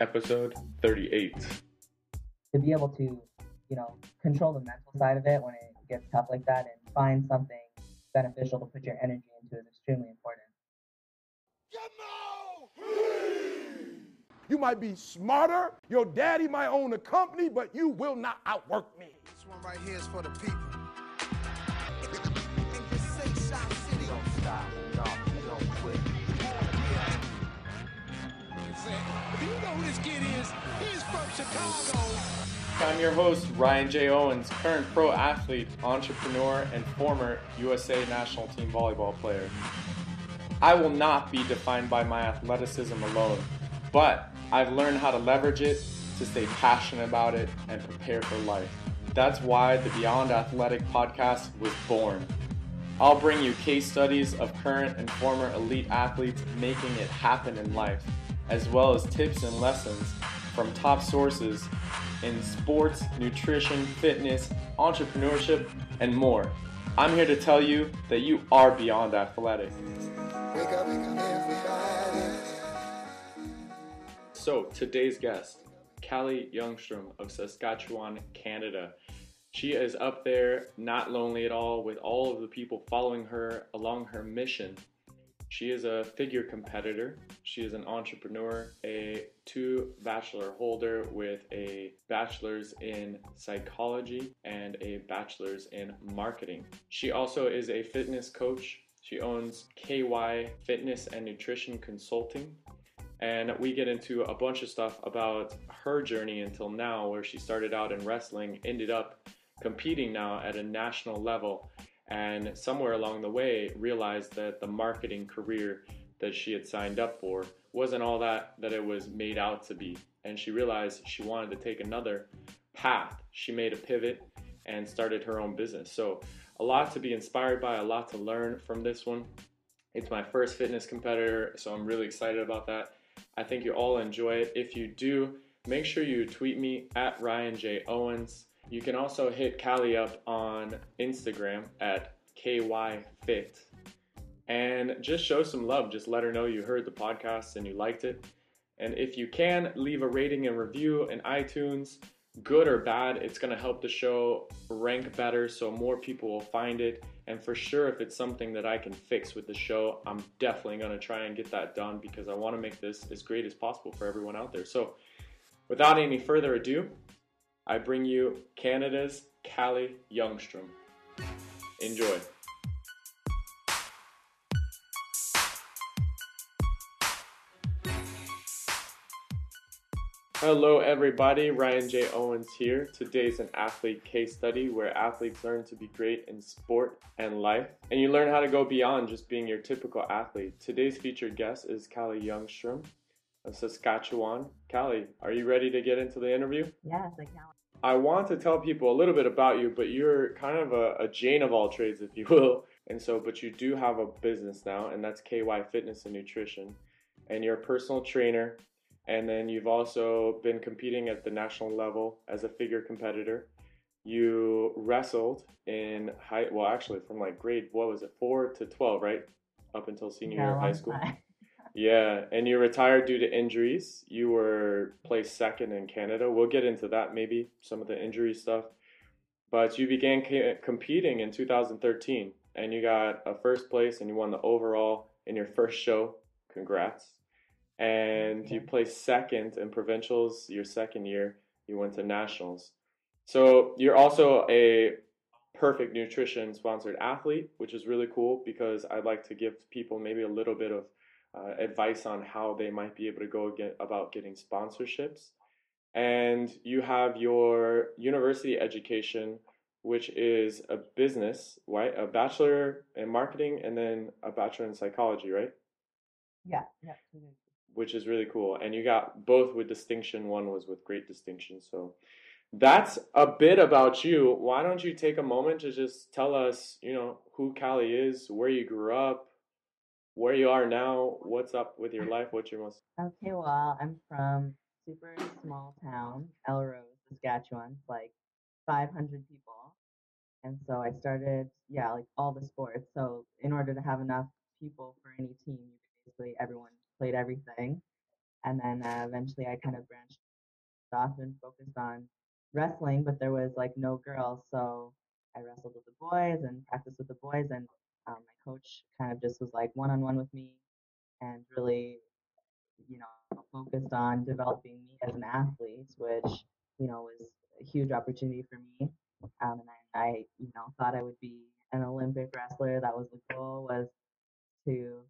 episode 38. To be able to, you know, control the mental side of it when it gets tough like that and find something beneficial to put your energy into is extremely important. You might be smarter, your daddy might own a company, but you will not outwork me. This one right here is for the people. Do you know who He's from Chicago. I'm your host, Ryan J. Owens, current pro athlete, entrepreneur, and former USA national team volleyball player. I will not be defined by my athleticism alone, but I've learned how to leverage it to stay passionate about it and prepare for life. That's why the Beyond Athletic podcast was born. I'll bring you case studies of current and former elite athletes making it happen in life, as well as tips and lessons from top sources in sports, nutrition, fitness, entrepreneurship, and more. I'm here to tell you that you are beyond athletic. Wake up, wake up. So, today's guest, Callie Youngstrom of Saskatchewan, Canada. She is up there, not lonely at all, with all of the people following her along her mission. She is a figure competitor. She is an entrepreneur, a two bachelor holder with a bachelor's in psychology and a bachelor's in marketing. She also is a fitness coach. She owns KY Fitness and Nutrition Consulting, and we get into a bunch of stuff about her journey until now, where she started out in wrestling, ended up competing now at a national level, and somewhere along the way realized that the marketing career that she had signed up for wasn't all that that it was made out to be. And she realized she wanted to take another path. She made a pivot and started her own business. So, a lot to be inspired by, a lot to learn from this one. It's my first fitness competitor, so I'm really excited about that. I think you all enjoy it. If you do, make sure you tweet me at Ryan J. Owens. You can also hit Callie up on Instagram at KYFit and just show some love. Just let her know you heard the podcast and you liked it. And if you can, leave a rating and review in iTunes, good or bad. It's going to help the show rank better so more people will find it. And for sure, if it's something that I can fix with the show, I'm definitely going to try and get that done because I want to make this as great as possible for everyone out there. So, without any further ado, I bring you Canada's Callie Youngstrom. Enjoy. Hello, everybody. Ryan J. Owens here. Today's an athlete case study where athletes learn to be great in sport and life, and you learn how to go beyond just being your typical athlete. Today's featured guest is Callie Youngstrom of Saskatchewan. Callie, are you ready to get into the interview? Yes, I can. I want to tell people a little bit about you, but you're kind of a, a Jane of all trades, if you will. And so, but you do have a business now, and that's KY Fitness and Nutrition. And you're a personal trainer, and then you've also been competing at the national level as a figure competitor. You wrestled in high, well, actually from like grade, what was it, four to 12, right? Up until senior year of high school. Yeah, and you retired due to injuries. You were placed second in Canada. We'll get into that maybe, some of the injury stuff. But you began ca- competing in 2013 and you got a first place and you won the overall in your first show. Congrats. And you placed second in provincials your second year. You went to nationals. So you're also a perfect nutrition sponsored athlete, which is really cool because I'd like to give people maybe a little bit of uh, advice on how they might be able to go get about getting sponsorships. And you have your university education, which is a business, right? A bachelor in marketing and then a bachelor in psychology, right? Yeah, yeah. Which is really cool. And you got both with distinction. One was with great distinction. So that's a bit about you. Why don't you take a moment to just tell us, you know, who Callie is, where you grew up, where you are now, what's up with your life, what's your most Okay, well, I'm from super small town, Elrose, Saskatchewan, like 500 people. And so I started, yeah, like all the sports. So in order to have enough people for any team, basically everyone played everything. and then uh, eventually I kind of branched off and focused on wrestling, but there was like no girls, so I wrestled with the boys and practiced with the boys, and um, my coach kind of just was like one on one with me and really, you know, focused on developing me as an athlete, which you know was a huge opportunity for me. Um, and I, I, you know, thought I would be an Olympic wrestler. That was the goal was to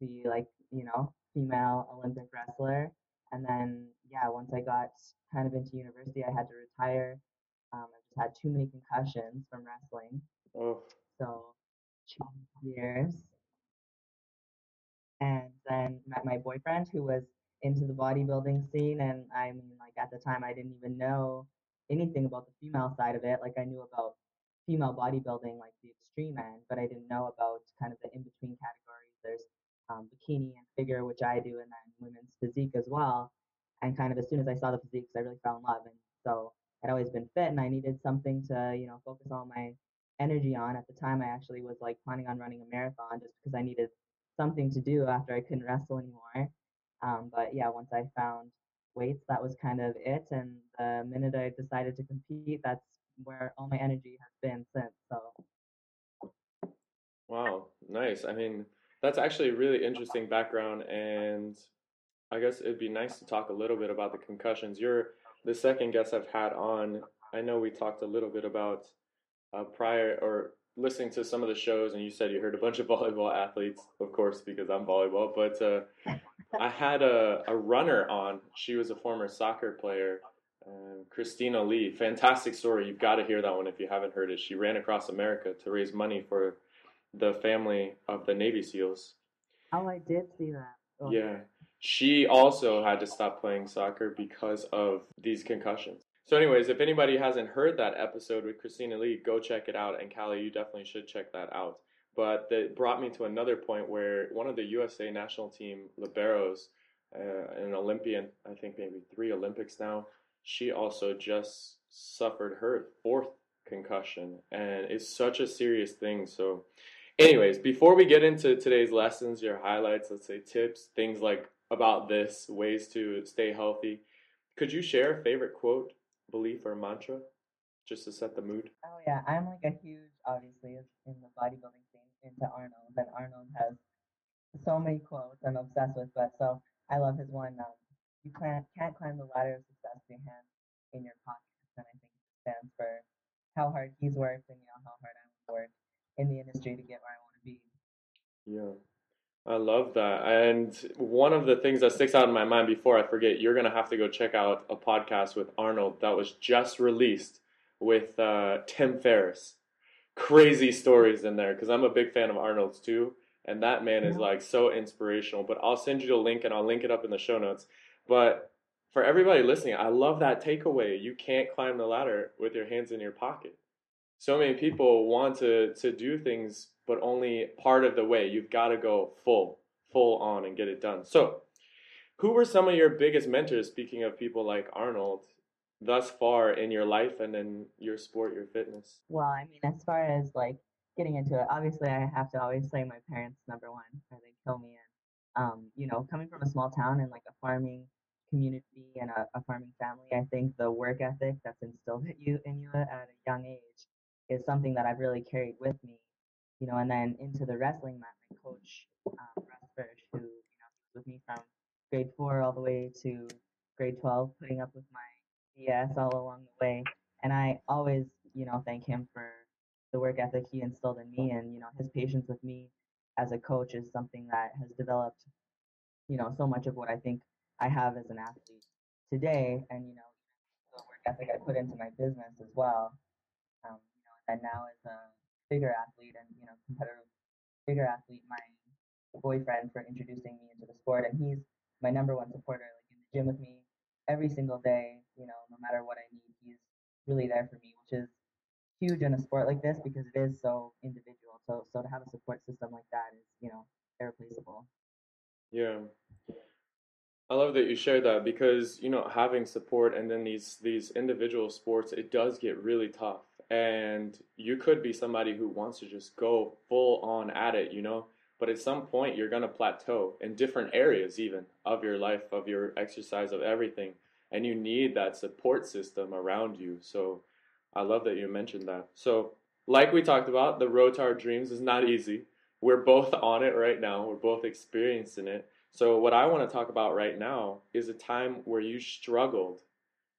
be like, you know, female Olympic wrestler. And then, yeah, once I got kind of into university, I had to retire. Um, I just had too many concussions from wrestling. Oh, So, years. And then met my boyfriend who was into the bodybuilding scene. And I mean, like at the time, I didn't even know anything about the female side of it. Like I knew about female bodybuilding, like the extreme end, but I didn't know about kind of the in between categories. There's um, bikini and figure, which I do, and then women's physique as well. And kind of as soon as I saw the physiques, I really fell in love. And so I'd always been fit, and I needed something to, you know, focus all my energy on. At the time, I actually was like planning on running a marathon just because I needed something to do after I couldn't wrestle anymore. Um, but yeah, once I found weights, that was kind of it. And the minute I decided to compete, that's where all my energy has been since. So wow, nice. I mean, that's actually a really interesting background, and I guess it'd be nice to talk a little bit about the concussions. You're the second guest I've had on. I know we talked a little bit about uh, prior or listening to some of the shows, and you said you heard a bunch of volleyball athletes, of course, because I'm volleyball. But uh, I had a, a runner on. She was a former soccer player, uh, Christina Lee. Fantastic story. You've got to hear that one if you haven't heard it. She ran across America to raise money for the family of the Navy SEALs. oh, I did see that. Oh, Yeah. She also had to stop playing soccer because of these concussions. So, anyways, if anybody hasn't heard that episode with Christina Lee, go check it out. And Callie, you definitely should check that out. But that brought me to another point where one of the USA national team liberos, uh, an Olympian, I think maybe three Olympics now, she also just suffered her fourth concussion. And it's such a serious thing. So, anyways, before we get into today's lessons, your highlights, let's say tips, things like about this, ways to stay healthy, could you share a favorite quote, belief, or mantra just to set the mood? Oh yeah, I'm like a huge, obviously, in the bodybuilding scene into Arnold, and Arnold has so many quotes I'm obsessed with. But so I love his one. Um, you can't can't climb the ladder of success with your hand in your pockets, and I think it stands for how hard he's worked and you know how hard I worked in the industry to get where I want to be. Yeah. I love that. And one of the things that sticks out in my mind before I forget, you're going to have to go check out a podcast with Arnold that was just released with uh, Tim Ferriss. Crazy stories in there because I'm a big fan of Arnold's too. And that man is like so inspirational. But I'll send you the link and I'll link it up in the show notes. But for everybody listening, I love that takeaway. You can't climb the ladder with your hands in your pocket. So many people want to, to do things but only part of the way. You've got to go full, full on and get it done. So, who were some of your biggest mentors, speaking of people like Arnold, thus far in your life and in your sport, your fitness? Well, I mean, as far as like getting into it, obviously I have to always say my parents number one, or they kill me. And um, you know, coming from a small town and like a farming community and a, a farming family, I think the work ethic that's instilled at you in you at a young age is something that I've really carried with me. You know, and then into the wrestling mat, my coach, um, Russ Birch, who you know was with me from grade four all the way to grade twelve, putting up with my BS all along the way. And I always, you know, thank him for the work ethic he instilled in me and, you know, his patience with me as a coach is something that has developed, you know, so much of what I think I have as an athlete today. And, you know, the work ethic I put into my business as well. Um, you know, and now as a bigger athlete and, you know, competitive bigger athlete, my boyfriend for introducing me into the sport and he's my number one supporter, like in the gym with me every single day, you know, no matter what I need, he's really there for me, which is huge in a sport like this because it is so individual. So so to have a support system like that is, you know, irreplaceable. Yeah. I love that you shared that because you know having support and then these these individual sports it does get really tough and you could be somebody who wants to just go full on at it you know? But at some point you're going to plateau in different areas even of your life of your exercise of everything and you need that support system around you. So i love that you mentioned that. So like we talked about the road to our dreams is not easy. We're both on it right now. We're both experiencing it. So what i want to talk about right now is a time where you struggled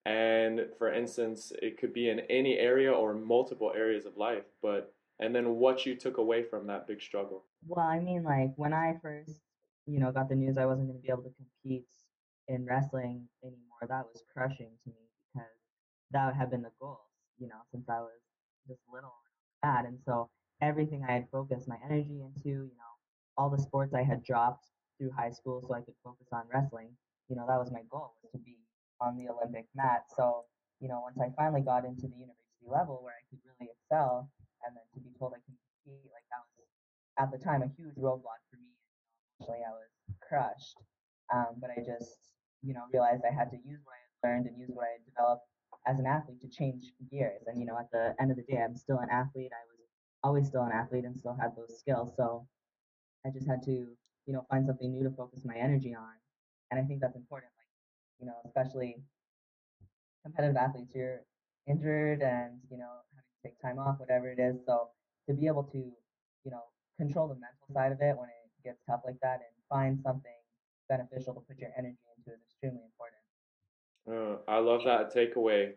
and for instance it could be in any area or multiple areas of life but and then what you took away from that big struggle. Well, I mean, like when I first, you know, got the news I wasn't going to be able to compete in wrestling anymore, that was crushing to me because that had been the goal, you know, since I was just little and And so everything I had focused my energy into, you know, all the sports I had dropped through high school so I could focus on wrestling, you know, that was my goal was to be on the Olympic mat. So, you know, once I finally got into the university level where I could really excel, and then to be told I can compete, like that was at the time a huge roadblock for me. Unfortunately, I was crushed. Um, but I just, you know, realized I had to use what I had learned and use what I had developed as an athlete to change gears. And you know, at the end of the day, I'm still an athlete. I was always still an athlete and still had those skills. So I just had to, you know, find something new to focus my energy on. And I think that's important. You know, especially competitive athletes, you're injured and you know take time off, whatever it is. So to be able to, you know, control the mental side of it when it gets tough like that and find something beneficial to put your energy into is extremely important. Uh, I love that takeaway.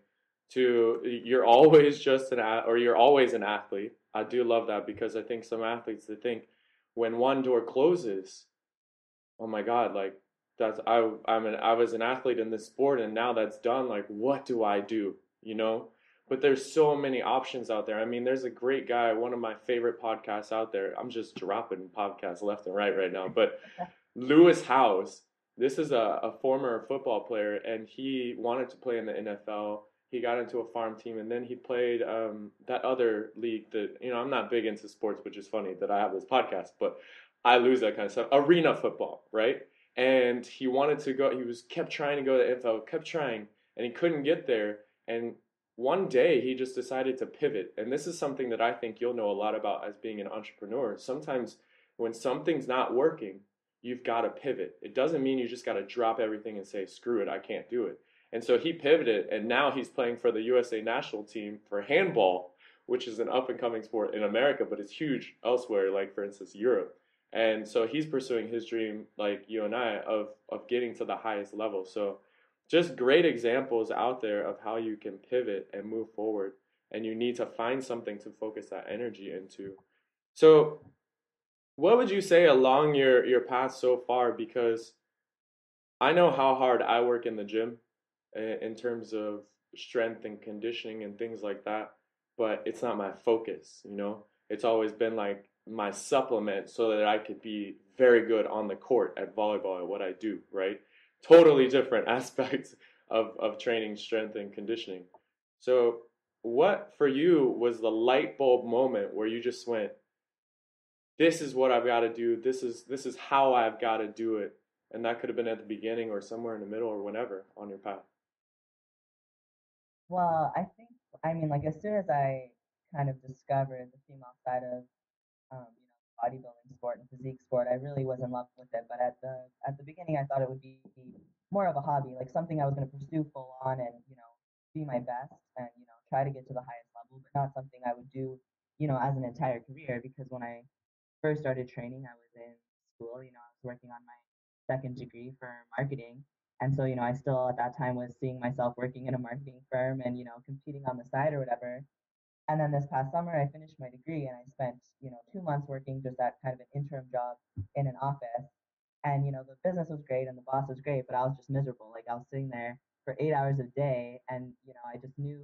To you're always just an or you're always an athlete. I do love that because I think some athletes they think when one door closes, oh my God, like that's I I'm an I was an athlete in this sport and now that's done. Like what do I do? You know, but there's so many options out there. I mean, there's a great guy, one of my favorite podcasts out there. I'm just dropping podcasts left and right right now, but Lewis Howes. This is a, a former football player, and he wanted to play in the NFL. He got into a farm team, and then he played um, that other league. That you know, I'm not big into sports, which is funny that I have this podcast, but I lose that kind of stuff. Arena football, right? And he wanted to go. He was kept trying to go to NFL, kept trying, and he couldn't get there. And one day he just decided to pivot. And this is something that I think you'll know a lot about as being an entrepreneur. Sometimes when something's not working, you've got to pivot. It doesn't mean you just got to drop everything and say, screw it, I can't do it. And so he pivoted, and now he's playing for the USA national team for handball, which is an up and coming sport in America, but it's huge elsewhere, like for instance, Europe. And so he's pursuing his dream, like you and I, of, of getting to the highest level. So just great examples out there of how you can pivot and move forward. And you need to find something to focus that energy into. So what would you say along your your path so far? Because i know how hard i work in the gym in terms of strength and conditioning and things like that. But it's not my focus you know? It's always been like my supplement so that i could be very good on the court at volleyball at what i do right totally different aspects of, of training strength and conditioning. So, what for you was the light bulb moment where you just went, "This is what I've got to do. This is this is how I've got to do it." And that could have been at the beginning or somewhere in the middle or whenever on your path. Well, I think I mean like as soon as I kind of discovered the female side of um, bodybuilding sport and physique sport. I really was in love with it, but at the at the beginning, I thought it would be more of a hobby, like something I was going to pursue full on and you know be my best and you know try to get to the highest level, but not something I would do you know as an entire career. Because when I first started training, I was in school. You know, I was working on my second degree for marketing. And so, you know, I still at that time was seeing myself working in a marketing firm and, you know, competing on the side or whatever. And then this past summer, I finished my degree and I spent, you know, two months working just at kind of an interim job in an office. And, you know, the business was great and the boss was great, but I was just miserable. Like I was sitting there for eight hours a day and, you know, I just knew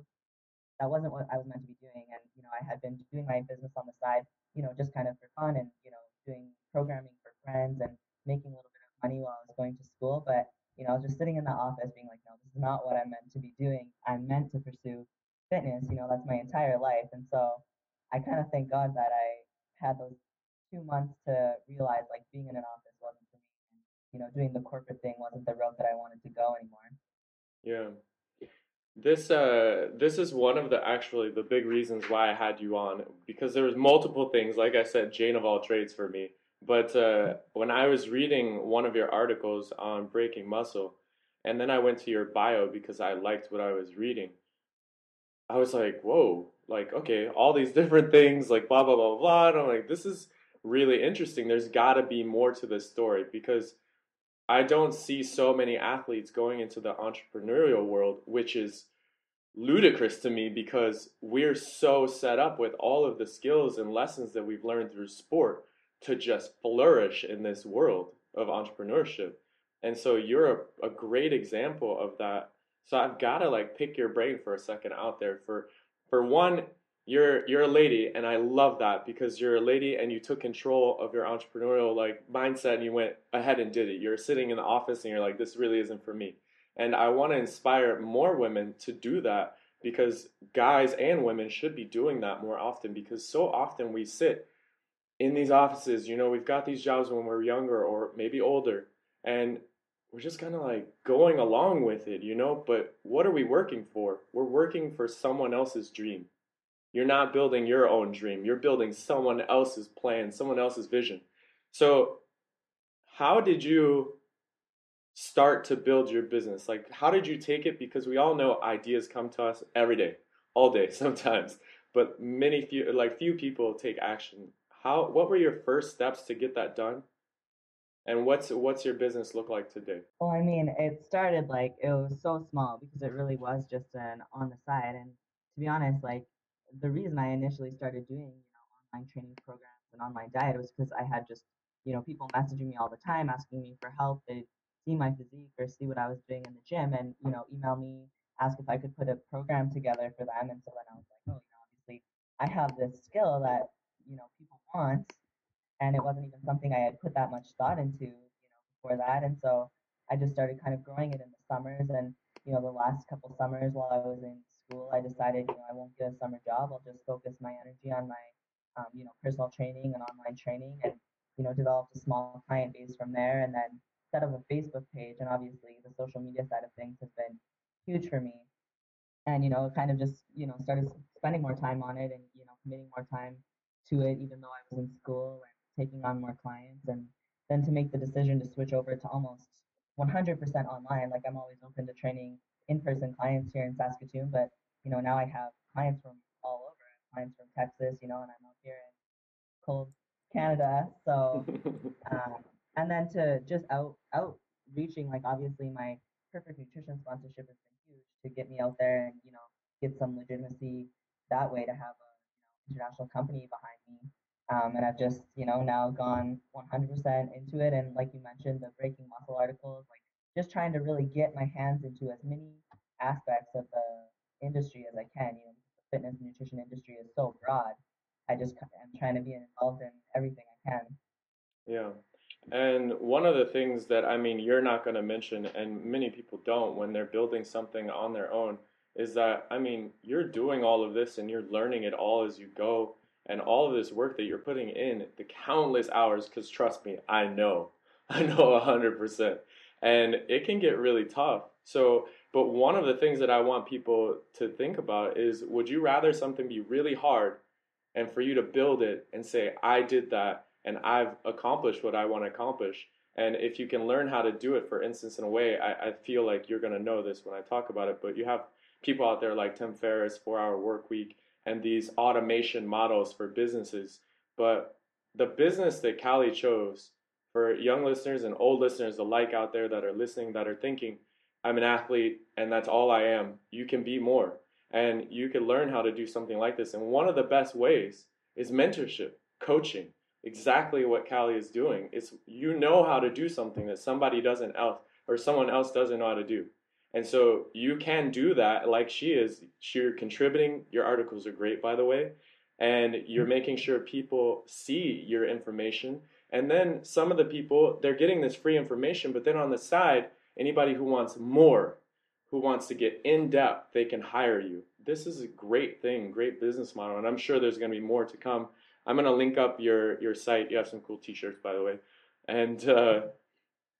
that wasn't what I was meant to be doing. And, you know, I had been doing my business on the side, you know, just kind of for fun and, you know, doing programming for friends and making a little bit of money while I was going to school. But, you know, I was just sitting in the office being like, no, this is not what I'm meant to be doing. I'm meant to pursue fitness, you know, that's my entire life. And so I kind of thank God that I had those two months to realize like being in an office wasn't for me. And, you know, doing the corporate thing wasn't the route that I wanted to go anymore. Yeah. This uh this is one of the actually the big reasons why I had you on because there was multiple things like I said Jane of all trades for me But uh, when I was reading one of your articles on breaking muscle, and then I went to your bio because I liked what I was reading, I was like, whoa, like, okay, all these different things, like blah, blah, blah, blah. And I'm like, this is really interesting. There's got to be more to this story because I don't see so many athletes going into the entrepreneurial world, which is ludicrous to me because we're so set up with all of the skills and lessons that we've learned through sport to just flourish in this world of entrepreneurship. And so you're a, a great example of that. So I've got to like pick your brain for a second out there for for one you're you're a lady and I love that because you're a lady and you took control of your entrepreneurial like mindset and you went ahead and did it. You're sitting in the office and you're like this really isn't for me. And I want to inspire more women to do that because guys and women should be doing that more often because so often we sit in these offices, you know, we've got these jobs when we're younger or maybe older and we're just kind of like going along with it, you know, but what are we working for? We're working for someone else's dream. You're not building your own dream. You're building someone else's plan, someone else's vision. So, how did you start to build your business? Like, how did you take it? Because we all know ideas come to us every day, all day, sometimes, but many few, like few people take action. How? What were your first steps to get that done? And what's what's your business look like today? Well, I mean, it started like it was so small because it really was just an on the side. And to be honest, like the reason I initially started doing you know online training programs and online diet was because I had just you know people messaging me all the time asking me for help. They'd see my physique or see what I was doing in the gym and you know email me ask if I could put a program together for them. And so then I was like, oh, you know, obviously I have this skill that you know people want and it wasn't even something I had put that much thought into, you know, before that. And so I just started kind of growing it in the summers. And you know, the last couple summers while I was in school, I decided, you know, I won't get a summer job. I'll just focus my energy on my, um, you know, personal training and online training, and you know, developed a small client base from there. And then set up a Facebook page. And obviously, the social media side of things has been huge for me. And you know, kind of just you know started spending more time on it, and you know, committing more time to it, even though I was in school and taking on more clients and then to make the decision to switch over to almost 100% online. Like i'm always open to training in-person clients here in saskatoon but you know now i have clients from all over. Clients from texas you know and i'm out here in cold canada. So um, and then to just out out reaching, like obviously my perfect nutrition sponsorship has been huge to get me out there and you know get some legitimacy that way to have a you know international company behind me um, and I've just, you know, now gone 100% into it. And like you mentioned, the breaking muscle articles, like just trying to really get my hands into as many aspects of the industry as I can. You know, the fitness and nutrition industry is so broad. I just I'm trying to be involved in everything I can. Yeah. And one of the things that I mean you're not going to mention, and many people don't when they're building something on their own, is that I mean you're doing all of this and you're learning it all as you go and all of this work that you're putting in, the countless hours, because trust me, I know, I know 100%. And it can get really tough. So, but one of the things that I want people to think about is would you rather something be really hard and for you to build it and say, I did that and I've accomplished what I want to accomplish? And if you can learn how to do it, for instance, in a way, I, I feel like you're going to know this when I talk about it, but you have people out there like Tim Ferriss, Four Hour Work Week, and these automation models for businesses. But the business that Callie chose for young listeners and old listeners alike out there that are listening, that are thinking, I'm an athlete and that's all I am, you can be more. And you can learn how to do something like this. And one of the best ways is mentorship, coaching. Exactly what Callie is doing. It's you know how to do something that somebody doesn't else or someone else doesn't know how to do. And so you can do that like she is. You're contributing. Your articles are great, by the way. And you're making sure people see your information. And then some of the people, they're getting this free information, but then on the side, anybody who wants more, who wants to get in depth, they can hire you. This is a great thing, great business model. And I'm sure there's going to be more to come. I'm going to link up your, your site. You have some cool t shirts, by the way. And, uh,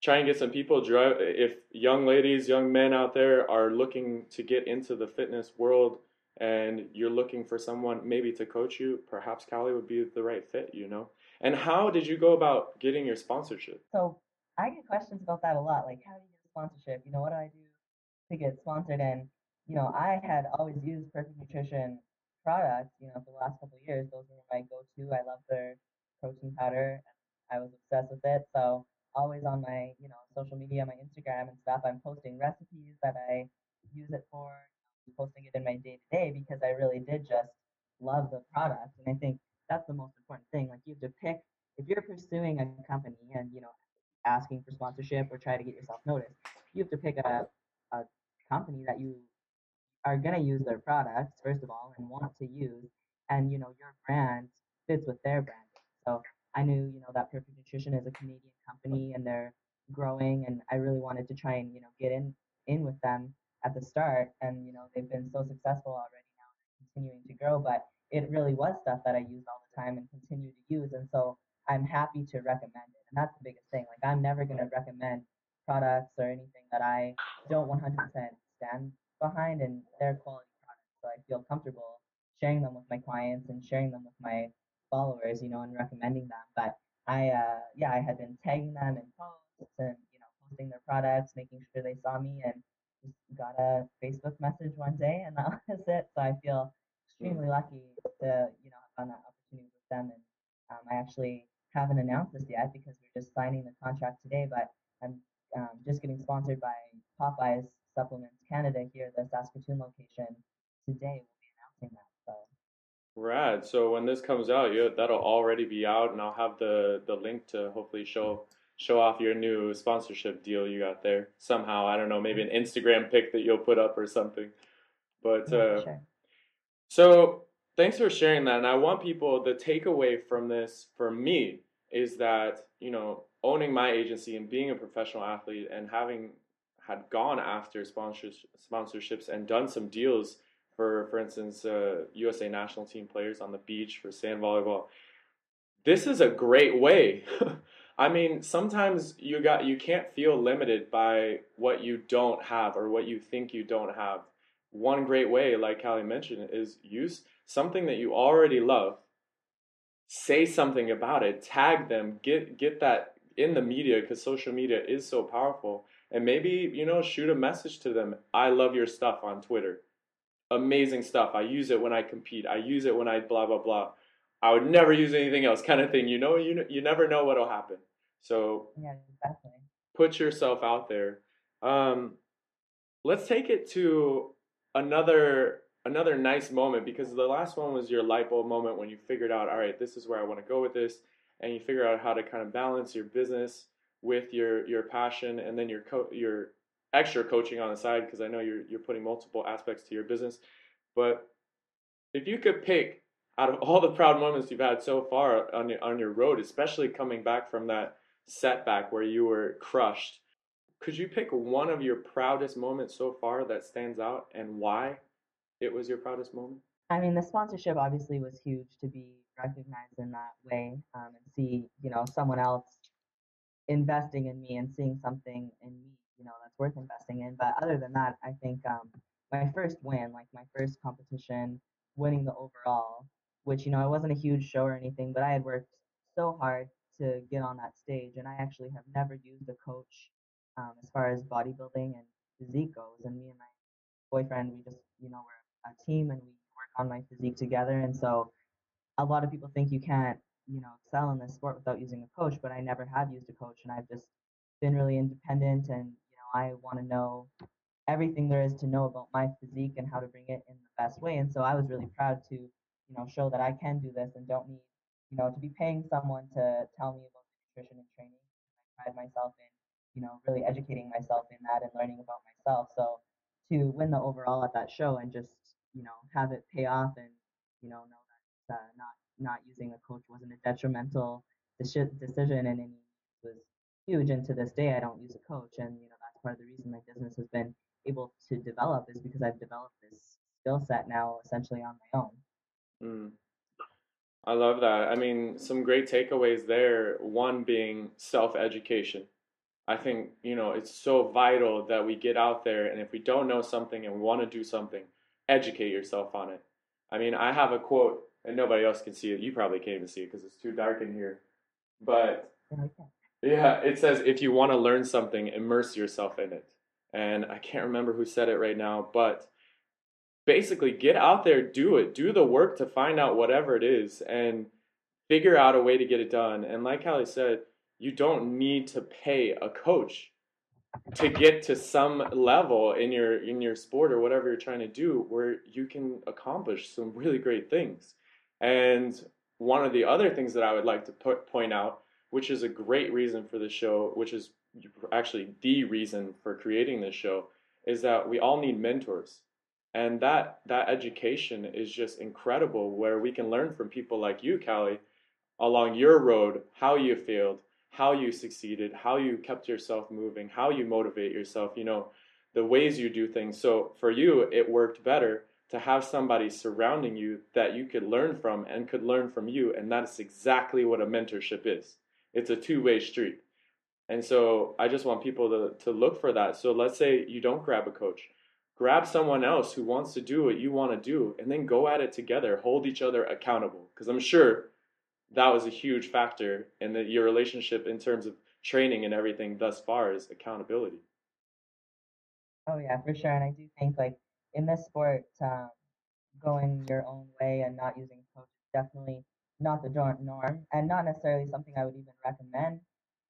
try and get some people drive if young ladies young men out there are looking to get into the fitness world and you're looking for someone maybe to coach you perhaps Callie would be the right fit you know And how did you go about getting your sponsorship? So I get questions about that a lot. Like, how do you get sponsorship? You know, what do I do to get sponsored? And you know, I had always used Perfect Nutrition products. You know, for the last couple of years, those were my go-to. I love their protein powder. I was obsessed with it. So always on my, you know, social media, my Instagram and stuff, I'm posting recipes that I use it for, posting it in my day to day because I really did just love the product. And I think that's the most important thing. Like you have to pick if you're pursuing a company and you know asking for sponsorship or try to get yourself noticed, you have to pick a a company that you are gonna use their products first of all and want to use, and you know your brand fits with their brand. So I knew you know that Perfect Nutrition is a Canadian company and they're growing, and I really wanted to try and you know get in in with them at the start, and you know they've been so successful already now, and continuing to grow, but it really was stuff that I used all the time and continue to use. And so I'm happy to recommend it. And that's the biggest thing. Like I'm never going to recommend products or anything that I don't 100% stand behind and they're quality products. So I feel comfortable sharing them with my clients and sharing them with my followers, you know, and recommending them. But I, uh, yeah, I had been tagging them in posts and, you know, posting their products, making sure they saw me and just got a Facebook message one day and that was it. So I feel extremely lucky to you know have that opportunity with them. And um, I actually haven't announced this yet because we're just signing the contract today. But I'm um, just getting sponsored by Popeyes Supplements Canada here, at the Saskatoon location today. We'll be announcing that. So. Rad. So when this comes out, you, that'll already be out, and I'll have the the link to hopefully show show off your new sponsorship deal you got there somehow. I don't know, maybe an Instagram pic that you'll put up or something. But uh, sure. So thanks for sharing that. And I want people the takeaway from this for me is that, you know, owning my agency and being a professional athlete and having had gone after sponsors, sponsorships and done some deals for, for instance, uh, USA national team players on the beach for sand volleyball. This is a great way. I mean, sometimes you got you can't feel limited by what you don't have or what you think you don't have one great way, like Callie mentioned, is use something that you already love. Say something about it. Tag them. Get get that in the media because social media is so powerful. And maybe you know, shoot a message to them. I love your stuff on Twitter. Amazing stuff. I use it when I compete. I use it when I blah blah blah. I would never use anything else, kind of thing. You know, you you never know what'll happen. So Yeah, definitely. put yourself out there. Um, let's take it to another another nice moment because the last one was your light bulb moment when you figured out, all right, this is where I want to go with this, and you figure out how to kind of balance your business with your your passion and then your co- your extra coaching on the side because I know you're you're putting multiple aspects to your business. But if you could pick out of all the proud moments you've had so far on your, on your road, especially coming back from that setback where you were crushed, could you pick one of your proudest moments so far that stands out and why it was your proudest moment? I mean, the sponsorship obviously was huge to be recognized in that way um, and see, you know, someone else investing in me and seeing something in me, you know, that's worth investing in. But other than that, I think um, my first win, like my first competition, winning the overall, which, you know, it wasn't a huge show or anything, but I had worked so hard to get on that stage. And I actually have never used a coach um, as far as bodybuilding and physique goes. And me and my boyfriend, we just, you know, we're a team and we work on my physique together. And so a lot of people think you can't, you know, excel in this sport without using a coach, but I never have used a coach and I've just been really independent and, I want to know everything there is to know about my physique and how to bring it in the best way. And so I was really proud to, you know, show that I can do this and don't need, you know, to be paying someone to tell me about nutrition and training. I pride myself in, you know, really educating myself in that and learning about myself. So to win the overall at that show and just, you know, have it pay off and, you know, know that uh, not not using a coach wasn't a detrimental deci- decision and it was huge. And to this day, I don't use a coach. And, you know, part of the reason my business has been able to develop is because I've developed this skill set now essentially on my own. Mm. I love that. I mean, some great takeaways there. One being self education. I think, you know, it's so vital that we get out there and if we don't know something and we want to do something, educate yourself on it. I mean, I have a quote and nobody else can see it. You probably can't even see it because it's too dark in here. But Yeah, it says if you want to learn something, immerse yourself in it. And I can't remember who said it right now, but basically get out there, do it, do the work to find out whatever it is, and figure out a way to get it done. And like Callie said, you don't need to pay a coach to get to some level in your in your sport or whatever you're trying to do where you can accomplish some really great things. And one of the other things that I would like to put, point out, which is a great reason for the show, which is actually the reason for creating this show, is that we all need mentors. And that that education is just incredible where we can learn from people like you, Callie, along your road, how you failed, how you succeeded, how you kept yourself moving, how you motivate yourself, you know, the ways you do things. So for you, it worked better to have somebody surrounding you that you could learn from and could learn from you. And that's exactly what a mentorship is it's a two way street. And so I just want people to, to look for that. So let's say you don't grab a coach, grab someone else who wants to do what you want to do, and then go at it together, hold each other accountable. Because I'm sure that was a huge factor in the, your relationship in terms of training and everything thus far is accountability. Oh yeah, for sure. And I do think like in this sport, um, going your own way and not using coaches definitely not the norm, and not necessarily something I would even recommend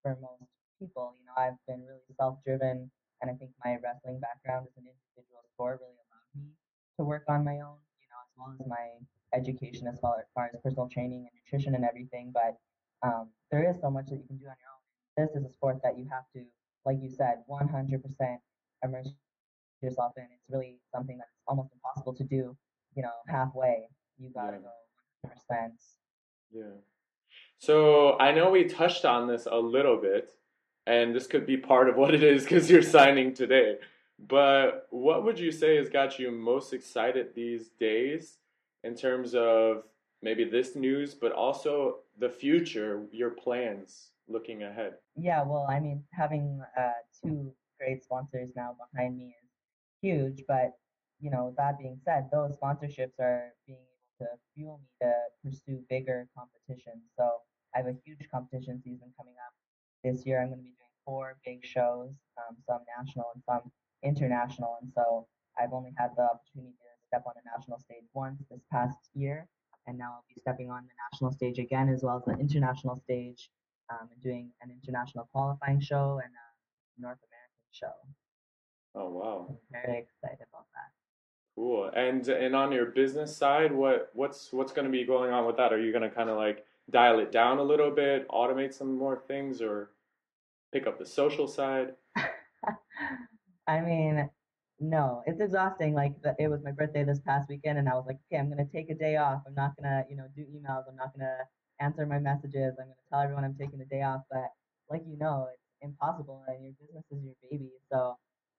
for most people. You know, I've been really self-driven, and I think my wrestling background as an individual sport really allowed me to work on my own. You know, as well as my education as far as, far as personal training and nutrition and everything. But um, there is so much that you can do on your own. This is a sport that you have to, like you said, 100% immerse yourself in. It's really something that's almost impossible to do, you know, halfway. You gotta Yeah. go 100%. Yeah. So I know we touched on this a little bit, and this could be part of what it is because you're signing today. But what would you say has got you most excited these days in terms of maybe this news, but also the future, your plans looking ahead? Yeah, well, I mean, having uh, two great sponsors now behind me is huge. But, you know, that being said, those sponsorships are being able to fuel me to pursue bigger competitions. So I have a huge competition season coming up this year. I'm going to be doing four big shows, um, some national and some international. And so I've only had the opportunity to step on the national stage once this past year. And now I'll be stepping on the national stage again, as well as the international stage um, and doing an international qualifying show and a North American show. Oh wow, I'm very excited about that. Cool. And and on your business side, what what's what's going to be going on with that? Are you going to kind of like dial it down a little bit, automate some more things, or pick up the social side? I mean, no, it's exhausting. Like the, it was my birthday this past weekend, and I was like, okay, I'm gonna take a day off. I'm not gonna, you know, do emails. I'm not gonna answer my messages. I'm gonna tell everyone I'm taking a day off. But like you know, it's impossible, and your business is your baby. So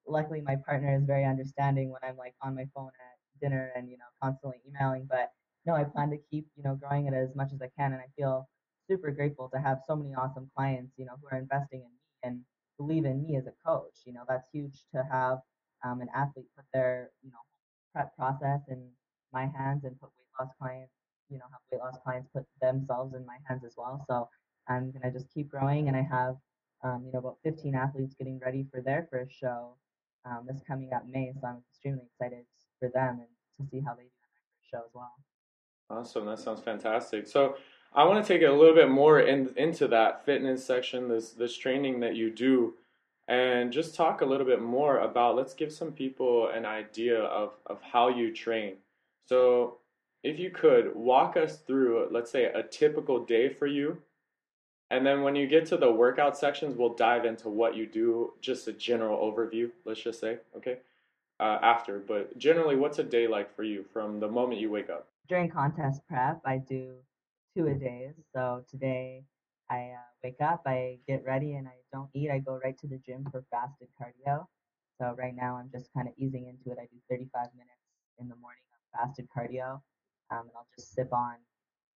luckily, my partner is very understanding when I'm like on my phone at dinner and you know constantly emailing. But no, I plan to keep you know growing it as much as I can, and I feel super grateful to have so many awesome clients, you know, who are investing in me and believe in me as a coach. You know, that's huge to have um, an athlete put their, you know, prep process in my hands and put weight loss clients, you know, have weight loss clients put themselves in my hands as well. So I'm gonna just keep growing, and I have, um, you know, about 15 athletes getting ready for their first show um, this coming up May. So I'm extremely excited for them and to see how they do show as well. Awesome, that sounds fantastic. So I want to take it a little bit more in, into that fitness section, this this training that you do, and just talk a little bit more about. Let's give some people an idea of of how you train. So, if you could walk us through, let's say, a typical day for you, and then when you get to the workout sections, we'll dive into what you do, just a general overview. Let's just say, okay, uh, after. But generally, what's a day like for you from the moment you wake up? during contest prep, I do two a days. So today, I uh, wake up, I get ready, and I don't eat. I go right to the gym for fasted cardio. So right now, I'm just kind of easing into it. I do 35 minutes in the morning of fasted cardio, um, and I'll just sip on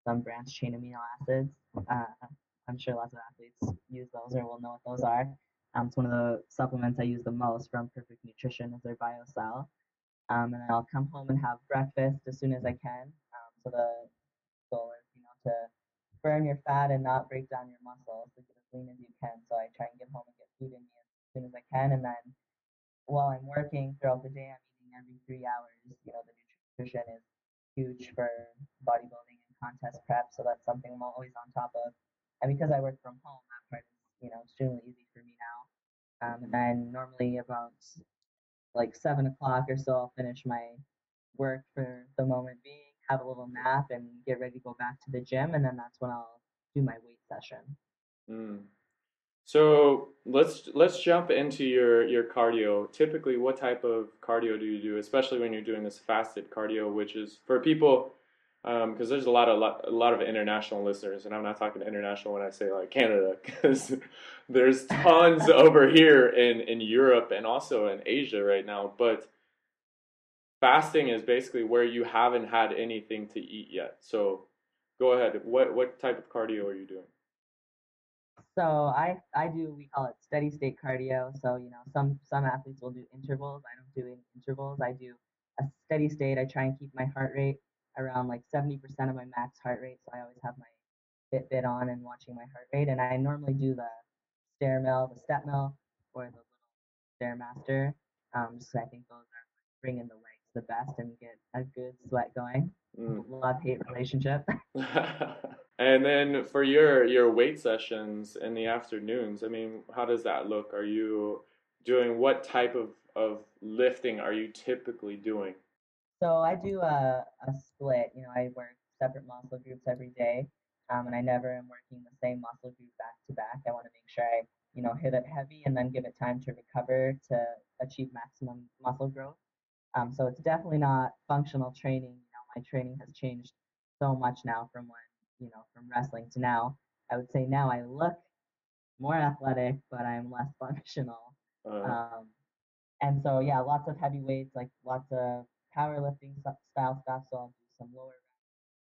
some branched chain amino acids. Uh, I'm sure lots of athletes use those or will know what those are. Um, it's one of the supplements I use the most from Perfect Nutrition is their BioCell um, and I'll come home and have breakfast as soon as I can. Um, so the goal is you know to burn your fat and not break down your muscles to get as lean as you can. So I try and get home and get food in me as soon as I can, and then while I'm working throughout the day, I'm eating every three hours. You know, the nutrition is huge for bodybuilding and contest prep, so that's something I'm always on top of. And because I work from home, that part is you know extremely easy for me now. Um, and then normally about like seven o'clock or so, I'll finish my work for the moment being, have a little nap, and get ready to go back to the gym. And then that's when I'll do my weight session. Mm. So let's let's jump into your your cardio. Typically, what type of cardio do you do, especially when you're doing this fasted cardio, which is for people because um, there's a lot of lot, a lot of international listeners, and I'm not talking international when I say like Canada, because there's tons over here in in Europe and also in Asia right now. But fasting is basically where you haven't had anything to eat yet. So go ahead. What what type of cardio are you doing? So I I do we call it steady state cardio. So you know some some athletes will do intervals. I don't do intervals. I do a steady state. I try and keep my heart rate around like 70% of my max heart rate. So I always have my Fitbit on and watching my heart rate. And I normally do the stair mill, the step mill, or the little stairmaster. Um, just I think those are bringing the legs the best and get a good sweat going. Mm. Love hate relationship. and then for your your weight sessions in the afternoons, I mean, how does that look? Are you doing what type of of lifting are you typically doing? So I do a, a split. You know, I work separate muscle groups every day, um, and I never am working the same muscle group back to back. I want to make sure I, you know, hit it heavy and then give it time to recover to achieve maximum muscle growth. Um, so it's definitely not functional training. You know, my training has changed so much now from when, you know, from wrestling to now. I would say now I look more athletic, but I'm less functional. Uh, um, and so yeah, lots of heavy weights, like lots of powerlifting style stuff. So I'll do some lower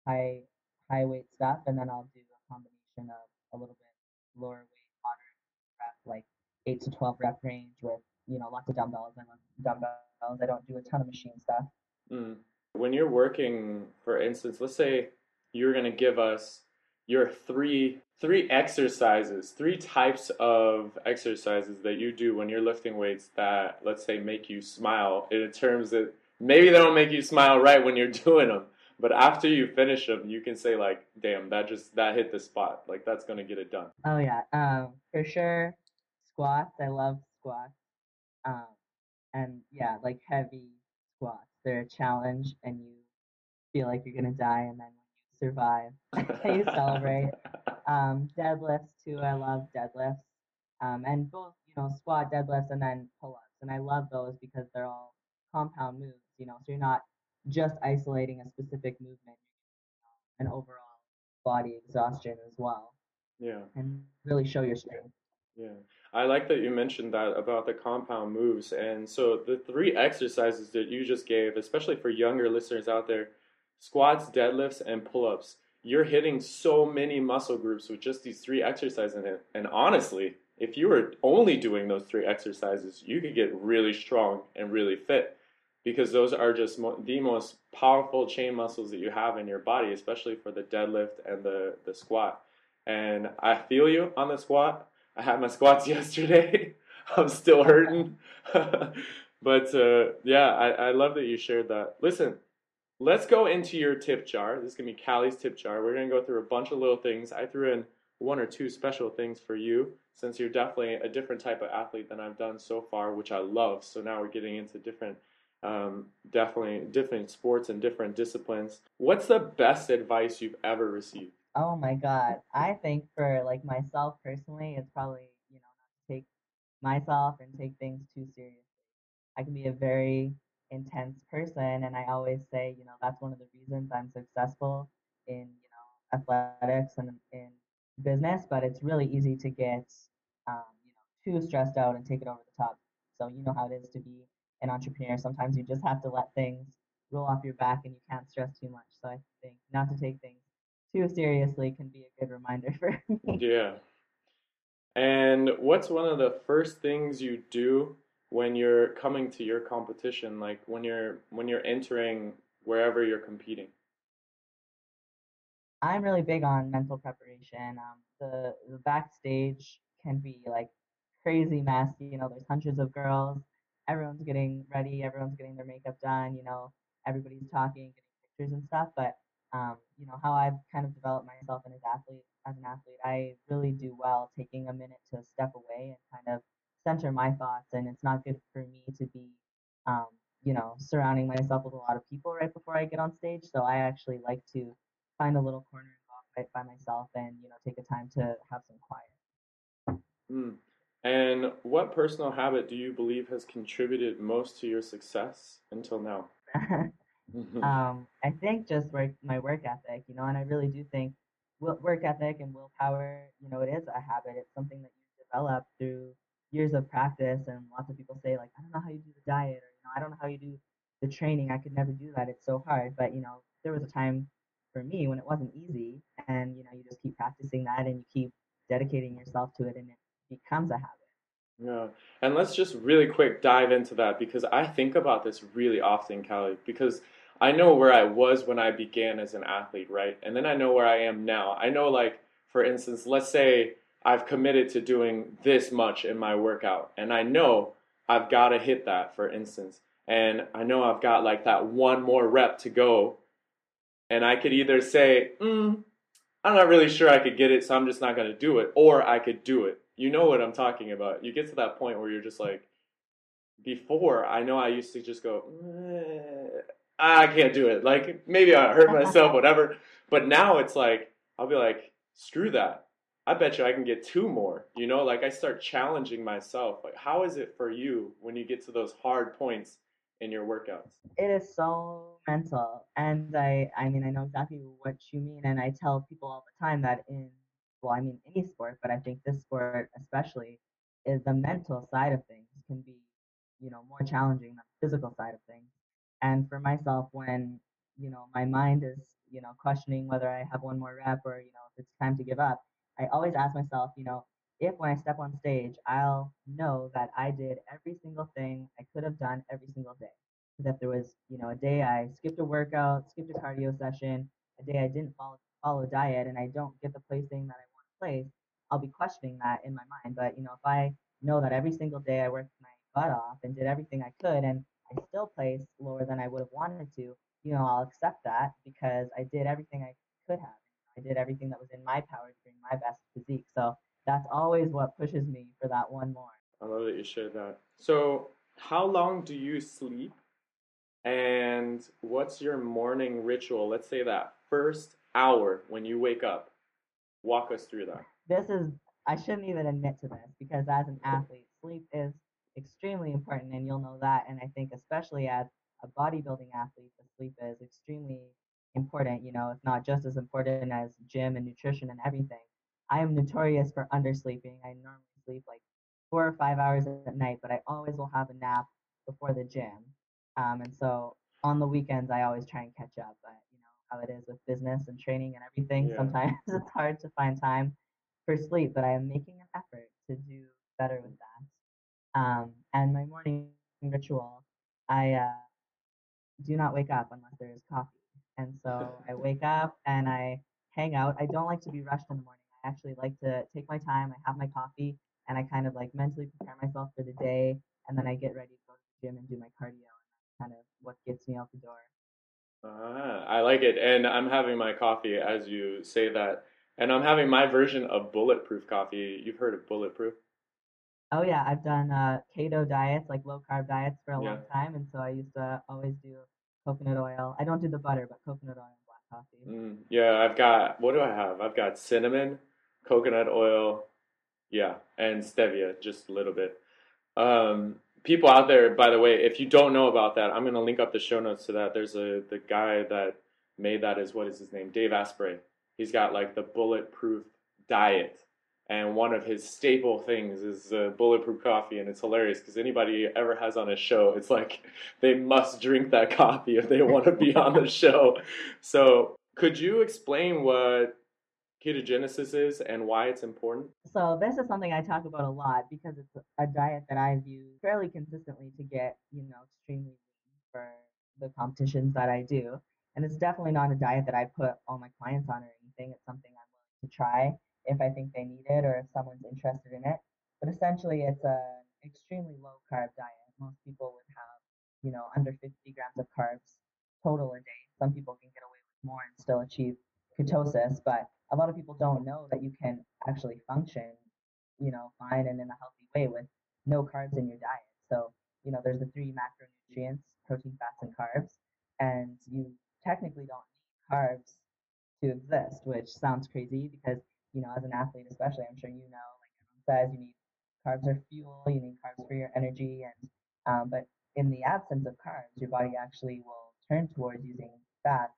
high high weight stuff, and then I'll do a combination of a little bit lower weight, moderate rep, like eight to twelve rep range with you know lots of dumbbells. I dumbbells. I don't do a ton of machine stuff. Mm. When you're working, for instance, let's say you're going to give us your three three exercises, three types of exercises that you do when you're lifting weights that let's say make you smile in terms of maybe they don't make you smile right when you're doing them but after you finish them you can say like damn that just that hit the spot. Like that's gonna get it done. Oh yeah. Um for sure squats i love squats um and yeah like heavy squats they're a challenge and you feel like you're gonna die and then you survive you celebrate. Um deadlifts too i love deadlifts um and both you know squat deadlifts and then pull-ups and i love those because they're all compound moves you know, so you're not just isolating a specific movement, um, an overall body exhaustion as well. Yeah. And really show your strength. Yeah. I like that you mentioned that about the compound moves. And so the three exercises that you just gave, especially for younger listeners out there, squats, deadlifts, and pull-ups, you're hitting so many muscle groups with just these three exercises in it. And honestly, if you were only doing those three exercises, you could get really strong and really fit because those are just mo- the most powerful chain muscles that you have in your body, especially for the deadlift and the, the squat. And I feel you on the squat. I had my squats yesterday. I'm still hurting. but uh, yeah, I, I love that you shared that. Listen, let's go into your tip jar. This is going to be Callie's tip jar. We're going to go through a bunch of little things. I threw in one or two special things for you since you're definitely a different type of athlete than I've done so far, which I love. So now we're getting into different um, definitely different sports and different disciplines. What's the best advice you've ever received? Oh my God. I think for like myself personally, it's probably, you know, not to take myself and take things too seriously. I can be a very intense person and I always say, you know, that's one of the reasons I'm successful in, you know, athletics and in business, but it's really easy to get um, you know, too stressed out and take it over the top. So you know how it is to be an entrepreneur, sometimes you just have to let things roll off your back and you can't stress too much. So I think not to take things too seriously can be a good reminder for me. Yeah. And what's one of the first things you do when you're coming to your competition, like when you're when you're entering wherever you're competing? I'm really big on mental preparation. Um, the the backstage can be like crazy messy. You know, there's hundreds of girls. Everyone's getting ready. Everyone's getting their makeup done. You know, everybody's talking, getting pictures and stuff. But um, you know, how I've kind of developed myself as athlete as an athlete, I really do well taking a minute to step away and kind of center my thoughts. And it's not good for me to be, um, you know, surrounding myself with a lot of people right before I get on stage. So I actually like to find a little corner and go right by myself and you know take a time to have some quiet. Mm. And what personal habit do you believe has contributed most to your success until now? um, I think just work my work ethic, you know, and I really do think work ethic and willpower, you know, it is a habit. It's something that you develop through years of practice. And lots of people say like, I don't know how you do the diet, or you know, I don't know how you do the training. I could never do that. It's so hard. But you know, there was a time for me when it wasn't easy, and you know, you just keep practicing that and you keep dedicating yourself to it, and it becomes a habit. Yeah. And let's just really quick dive into that because I think about this really often, Callie, because I know where I was when I began as an athlete, right? And then I know where I am now. I know, like, for instance, let's say I've committed to doing this much in my workout, and I know I've got to hit that, for instance. And I know I've got like that one more rep to go. And I could either say, mm, I'm not really sure I could get it, so I'm just not going to do it, or I could do it. You know what I'm talking about. You get to that point where you're just like, before, I know I used to just go, eh, I can't do it. Like maybe I hurt myself, whatever. But now it's like I'll be like, screw that. I bet you I can get two more. You know, like I start challenging myself. Like, how is it for you when you get to those hard points in your workouts? It is so mental, and I, I mean, I know exactly what you mean, and I tell people all the time that in, well, I mean, any sport, but I think this sport especially is the mental side of things can be, you know, more challenging than the physical side of things. And for myself, when you know my mind is you know questioning whether I have one more rep or you know if it's time to give up, I always ask myself, you know, if when I step on stage, I'll know that I did every single thing I could have done every single day. That there was, you know, a day I skipped a workout, skipped a cardio session, a day I didn't follow follow diet, and I don't get the placing that I want to place, I'll be questioning that in my mind. But you know, if I know that every single day I worked my butt off and did everything I could, and I still place lower than I would have wanted to, you know, I'll accept that because I did everything I could have. I did everything that was in my power to bring my best physique. So that's always what pushes me for that one more. I love that you shared that. So, how long do you sleep? And what's your morning ritual? Let's say that first hour when you wake up. Walk us through that. This is, I shouldn't even admit to this because as an athlete, sleep is extremely important, and you'll know that. And I think, especially as a bodybuilding athlete, the sleep is extremely important, you know, if not just as important as gym and nutrition and everything. I am notorious for undersleeping. I normally sleep like four or five hours at night, but I always will have a nap before the gym. Um, and so on the weekends, I always try and catch up. But how it is with business and training and everything. Yeah. Sometimes it's hard to find time for sleep, but I am making an effort to do better with that. Um, and my morning ritual, I uh, do not wake up unless there is coffee. And so I wake up and I hang out. I don't like to be rushed in the morning. I actually like to take my time. I have my coffee and I kind of like mentally prepare myself for the day. And then I get ready to go to the gym and do my cardio. And that's kind of what gets me out the door. Ah, I like it. And I'm having my coffee as you say that. And I'm having my version of bulletproof coffee. You've heard of bulletproof? Oh yeah, I've done uh, keto diets, like low carb diets, for a yeah. long time, and so I used to always do coconut oil. I don't do the butter, but coconut oil and black coffee. Mm, yeah, I've got what do I have? I've got cinnamon, coconut oil, yeah, and stevia, just a little bit. Um, people out there, by the way, if you don't know about that, I'm gonna link up the show notes to that. There's a the guy that made that is what is his name? Dave Asprey. He's got like the bulletproof diet and one of his staple things is uh, bulletproof coffee and it's hilarious because anybody ever has on a show it's like they must drink that coffee if they want to be on the show so could you explain what ketogenesis is and why it's important so this is something i talk about a lot because it's a diet that I've used fairly consistently to get you know extremely for the competitions that i do and it's definitely not a diet that i put all my clients on or anything. It's something I'm willing to try if I think they need it or if someone's interested in it. But essentially, it's an extremely low carb diet. Most people would have, you know, under 50 grams of carbs total a day. Some people can get away with more and still achieve ketosis, but a lot of people don't know that you can actually function, you know, fine and in a healthy way with no carbs in your diet. So, you know, there's the three macronutrients, protein, fats, and carbs, and you technically don't need carbs to exist, which sounds crazy because, you know, as an athlete especially, I'm sure you know, like everyone says, you need carbs are fuel, you need carbs for your energy, and um, but in the absence of carbs, your body actually will turn towards using fats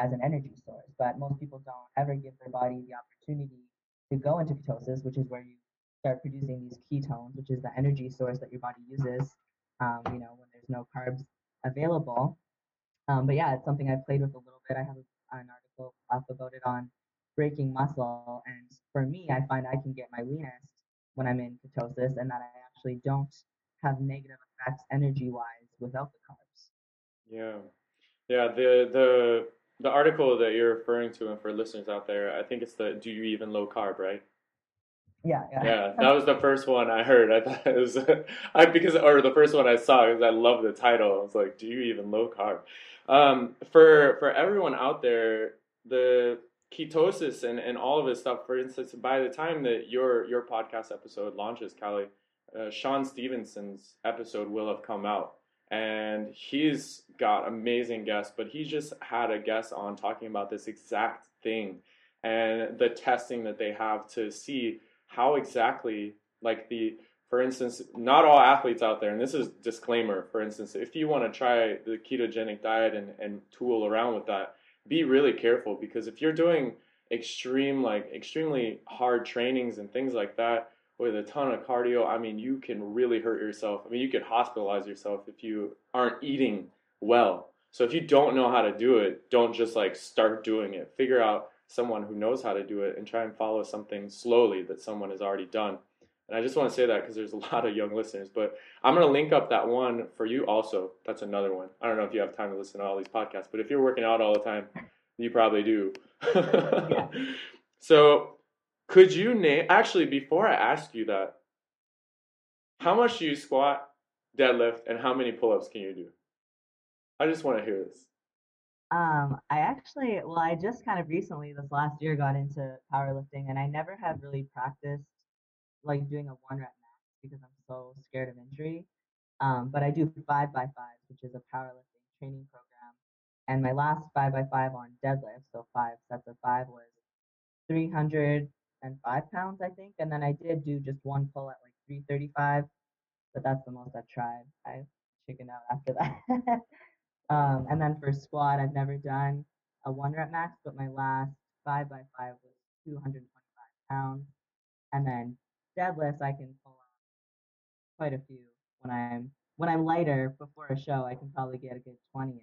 as an energy source. But most people don't ever give their body the opportunity to go into ketosis, which is where you start producing these ketones, which is the energy source that your body uses, um, you know, when there's no carbs available. Um, but yeah, it's something I've played with a little bit. I have an article up about it on breaking muscle. And for me, I find I can get my leanest when I'm in ketosis and that I actually don't have negative effects energy wise without the carbs. Yeah. Yeah, the the the article that you're referring to and for listeners out there, I think it's the do you even low carb, right? Yeah, yeah. Yeah, that was the first one I heard. I thought it was I because or the first one I saw because I love the title. I was like, do you even low carb? Um, for for everyone out there, the ketosis and, and all of this stuff. For instance, by the time that your your podcast episode launches, Callie, uh, Shawn Stevenson's episode will have come out, and he's got amazing guests. But he just had a guest on talking about this exact thing and the testing that they have to see how exactly like the for instance, not all athletes out there, and this is disclaimer, for instance, if you want to try the ketogenic diet and, and tool around with that, be really careful because if you're doing extreme like extremely hard trainings and things like that with a ton of cardio, I mean you can really hurt yourself. I mean you could hospitalize yourself if you aren't eating well. So if you don't know how to do it, don't just like start doing it. Figure out someone who knows how to do it and try and follow something slowly that someone has already done. And I just want to say that because there's a lot of young listeners. But I'm going to link up that one for you also. That's another one. I don't know if you have time to listen to all these podcasts, but if you're working out all the time, you probably do. Yeah. So, could you name, actually, before I ask you that, how much do you squat, deadlift, and how many pull ups can you do? I just want to hear this. Um, I actually, well, I just kind of recently, this last year, got into powerlifting, and I never have really practiced like doing a one rep max because I'm so scared of injury. Um, but I do five by five, which is a powerlifting training program. And my last five by five on deadlift, so five sets of five, was 305 pounds, I think. And then I did do just one pull at like 335, but that's the most I've tried. I chickened out after that. um, and then for squat, I've never done a one rep max, but my last five by five was 225 pounds. And then deadlifts, I can pull off quite a few. When I'm when I'm lighter before a show, I can probably get a good 20 in.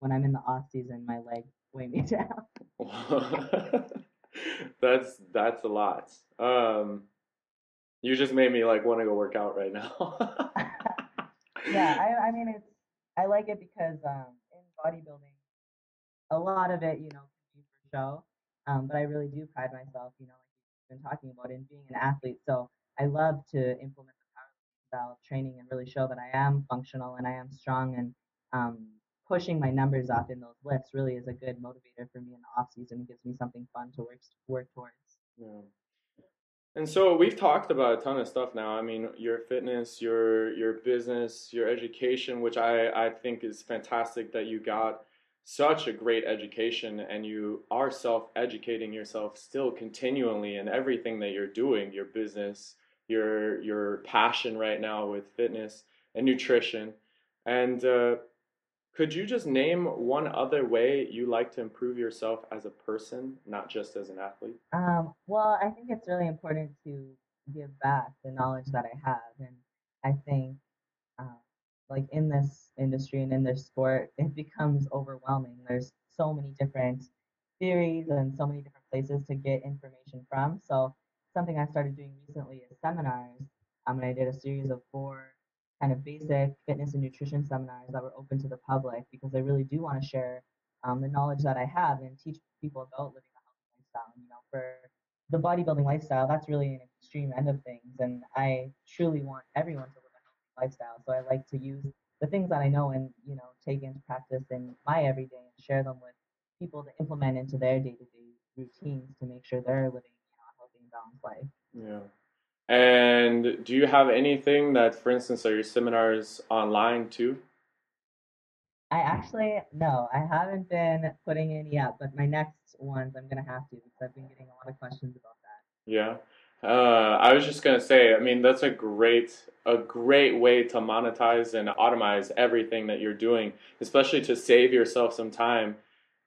When I'm in the off season, my legs weigh me down. that's that's a lot. Um, you just made me like want to go work out right now. yeah, I, I mean it's I like it because um, in bodybuilding, a lot of it, you know, can be for show. Um, but I really do pride myself, you know, like you've been talking about, in being an athlete. So I love to implement the powerlifting style training and really show that I am functional and I am strong and um, pushing my numbers up in those lifts really is a good motivator for me in the off season. It gives me something fun to work work towards. Yeah. And so we've talked about a ton of stuff now. I mean, your fitness, your your business, your education, which I, I think is fantastic that you got such a great education and you are self-educating yourself still continually in everything that you're doing, your business, your your passion right now with fitness and nutrition. And uh, could you just name one other way you like to improve yourself as a person, not just as an athlete? Um, well, I think it's really important to give back the knowledge that I have, and I think, uh, like in this industry and in this sport, it becomes overwhelming. There's so many different theories and so many different places to get information from. So something I started doing recently is seminars. Um, and I did a series of four kind of basic fitness and nutrition seminars that were open to the public because I really do want to share um, the knowledge that I have and teach people about living a healthy lifestyle. You know, for the bodybuilding lifestyle, that's really an extreme end of things, and I truly want everyone to live a healthy lifestyle. So I like to use the things that I know and you know take into practice in my everyday and share them with people to implement into their day-to-day routines to make sure they're living you know, a healthy and balanced life. Yeah. And do you have anything that, for instance, are your seminars online too? I actually no, I haven't been putting any yet, but my next ones I'm gonna have to because I've been getting a lot of questions about that. Yeah. Uh, I was just gonna say, I mean, that's a great, a great way to monetize and automize everything that you're doing, especially to save yourself some time.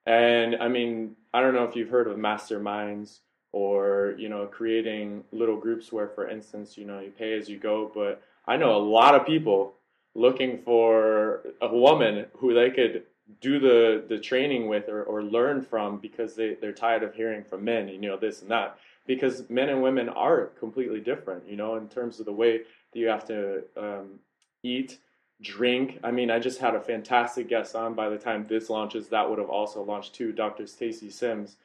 And I mean, I don't know if you've heard of masterminds or you know, creating little groups where, for instance, you know, you pay as you go. But I know a lot of people looking for a woman who they could do the the training with or, or learn from because they, they're tired of hearing from men you know this and that because men and women are completely different you know in terms of the way that you have to um, eat drink i mean i just had a fantastic guest on by the time this launches that would have also launched too dr stacy sims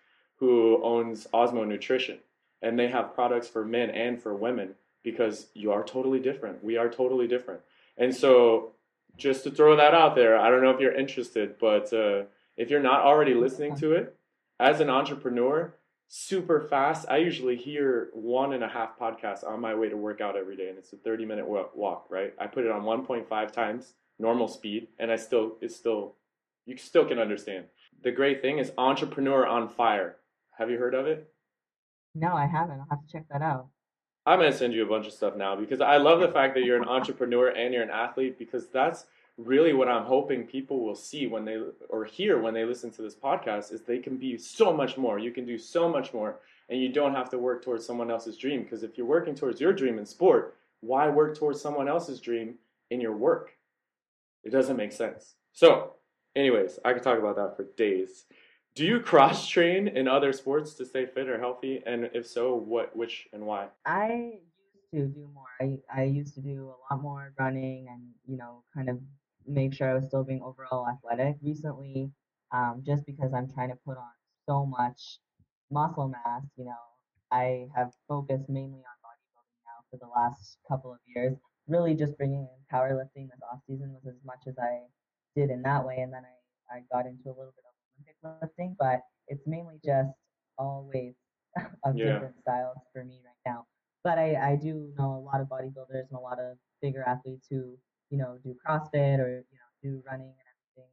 who owns osmo nutrition and they have products for men and for women because you are totally different we are totally different and so, just to throw that out there, I don't know if you're interested, but uh, if you're not already listening to it, as an entrepreneur, super fast. I usually hear one and a half podcasts on my way to work out every day, and it's a 30 minute walk. Right? I put it on 1.5 times normal speed, and I still it's still you still can understand. The great thing is Entrepreneur on Fire. Have you heard of it? No, I haven't. I'll have to check that out. I'm gonna send you a bunch of stuff now because I love the fact that you're an entrepreneur and you're an athlete because that's really what I'm hoping people will see when they or hear when they listen to this podcast is they can be so much more. You can do so much more and you don't have to work towards someone else's dream because if you're working towards your dream in sport, why work towards someone else's dream in your work? It doesn't make sense. So, anyways, I could talk about that for days. Do you cross train in other sports to stay fit or healthy? And if so, what, which, and why? I used to do more. I, I used to do a lot more running and, you know, kind of make sure I was still being overall athletic. Recently, um, just because I'm trying to put on so much muscle mass, you know, I have focused mainly on bodybuilding now for the last couple of years. Really just bringing in powerlifting this off season was as much as I did in that way. And then I, I got into a little bit Olympic lifting, but it's mainly just all weights of Yeah. different styles for me right now. But I, I do know a lot of bodybuilders and a lot of bigger athletes who, you know, do CrossFit or, you know, do running and everything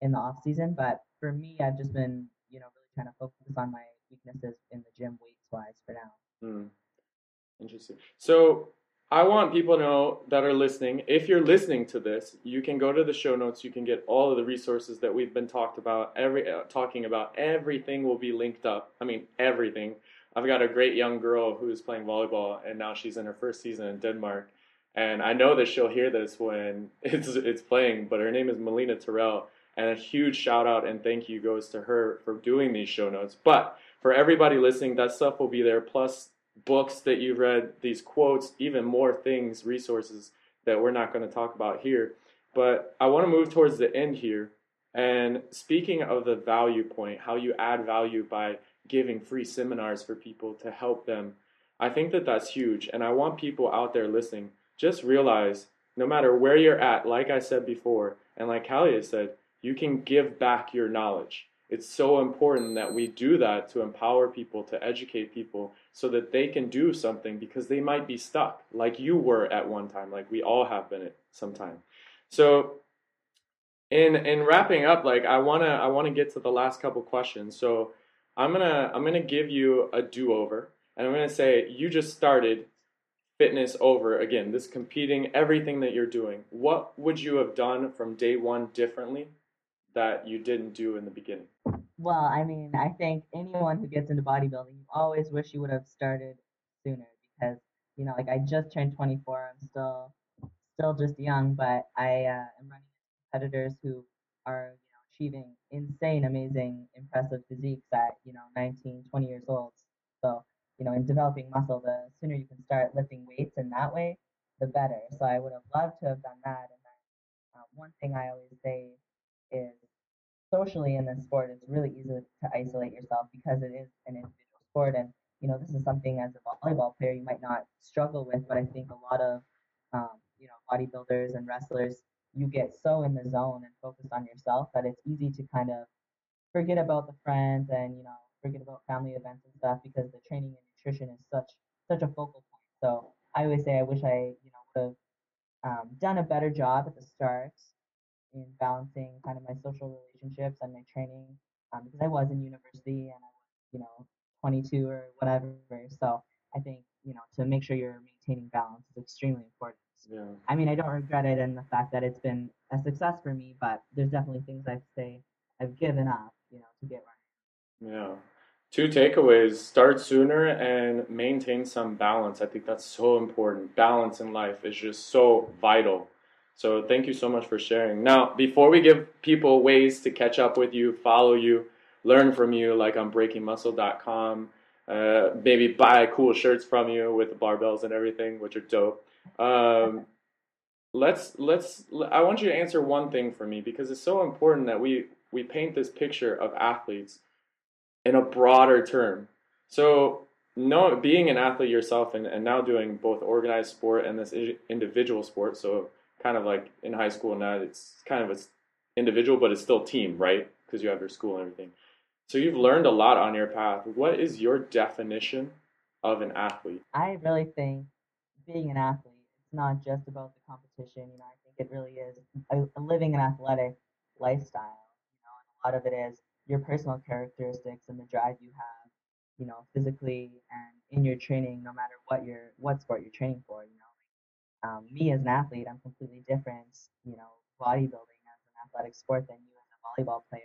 in the off season. But for me, I've just been, you know, really trying to focus on my weaknesses in the gym weights wise for now. Hmm. Interesting. So I want people to know that are listening. If you're listening to this, you can go to the show notes. You can get all of the resources that we've been talked about. Every uh, talking about everything will be linked up. I mean everything. I've got a great young girl who is playing volleyball, and now she's in her first season in Denmark. And I know that she'll hear this when it's it's playing. But her name is Melina Terrell, and a huge shout out and thank you goes to her for doing these show notes. But for everybody listening, that stuff will be there. Plus books that you've read, these quotes, even more things, resources that we're not going to talk about here. But I want to move towards the end here. And speaking of the value point, how you add value by giving free seminars for people to help them, I think that that's huge. And I want people out there listening, just realize no matter where you're at, like I said before, and like Callie has said, you can give back your knowledge. It's so important that we do that to empower people, to educate people, so that they can do something because they might be stuck, like you were at one time, like we all have been at some time. So, in in wrapping up, like I wanna I wanna get to the last couple questions. So, I'm gonna I'm gonna give you a do over, and I'm gonna say you just started fitness over again. This competing, everything that you're doing. What would you have done from day one differently that you didn't do in the beginning? Well, I mean, I think anyone who gets into bodybuilding, you always wish you would have started sooner because, you know, like I just turned 24. I'm still, still just young, but I uh, am running into competitors who are, you know, achieving insane, amazing, impressive physiques at, you know, 19, 20 years old. So, you know, in developing muscle, the sooner you can start lifting weights in that way, the better. So I would have loved to have done that. And then uh, one thing I always say is socially in this sport, it's really easy to isolate yourself because it is an individual sport. And you know, this is something as a volleyball player you might not struggle with, but I think a lot of um, you know bodybuilders and wrestlers you get so in the zone and focused on yourself that it's easy to kind of forget about the friends and you know forget about family events and stuff because the training and nutrition is such such a focal point. So I always say I wish I you know would have um, done a better job at the start in balancing kind of my social relationships and my training um, because I was in university and I was you know 22 or whatever. So I think you know to make sure you're maintaining balance is extremely important. Yeah. I mean, I don't regret it and the fact that it's been a success for me, but there's definitely things I say I've given up, you know, to get right. Yeah. Two takeaways start sooner and maintain some balance. I think that's so important. Balance in life is just so vital. So, thank you so much for sharing. Now, before we give people ways to catch up with you, follow you, learn from you, like on breakingmuscle.com, uh, maybe buy cool shirts from you with the barbells and everything, which are dope. Um, let's let's. I want you to answer one thing for me because it's so important that we we paint this picture of athletes in a broader term. So, no, being an athlete yourself and, and now doing both organized sport and this individual sport. So, kind of like in high school now, it's kind of it's individual, but it's still team, right? Because you have your school and everything. So, you've learned a lot on your path. What is your definition of an athlete? I really think being an athlete it's not just about the competition. You know, I think it really is a, a living an athletic lifestyle. You know, and a lot of it is your personal characteristics and the drive you have. You know, physically and in your training, no matter what your what sport you're training for. You know, um, me as an athlete, I'm completely different. You know, bodybuilding as an athletic sport than you as a volleyball player.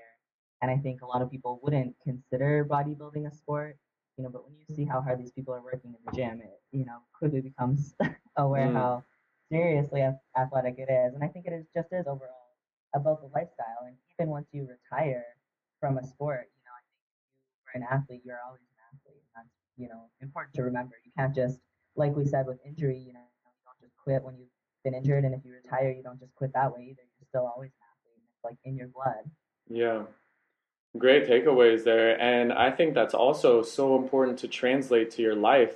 And I think a lot of people wouldn't consider bodybuilding a sport you know, but when you see how hard these people are working in the gym, it, you know, quickly becomes aware mm. how seriously athletic it is. And I think it is just as overall about the lifestyle. And even once you retire from a sport, you know, I think if you're an athlete, you're always an athlete. And that's, you know, important to remember. You can't just, like we said with injury, you know, you quit when you've been injured. And if you retire, you don't just quit that way either. You're still always an athlete. It's like in your blood. Yeah. Great takeaways there. And I think that's also so important to translate to your life.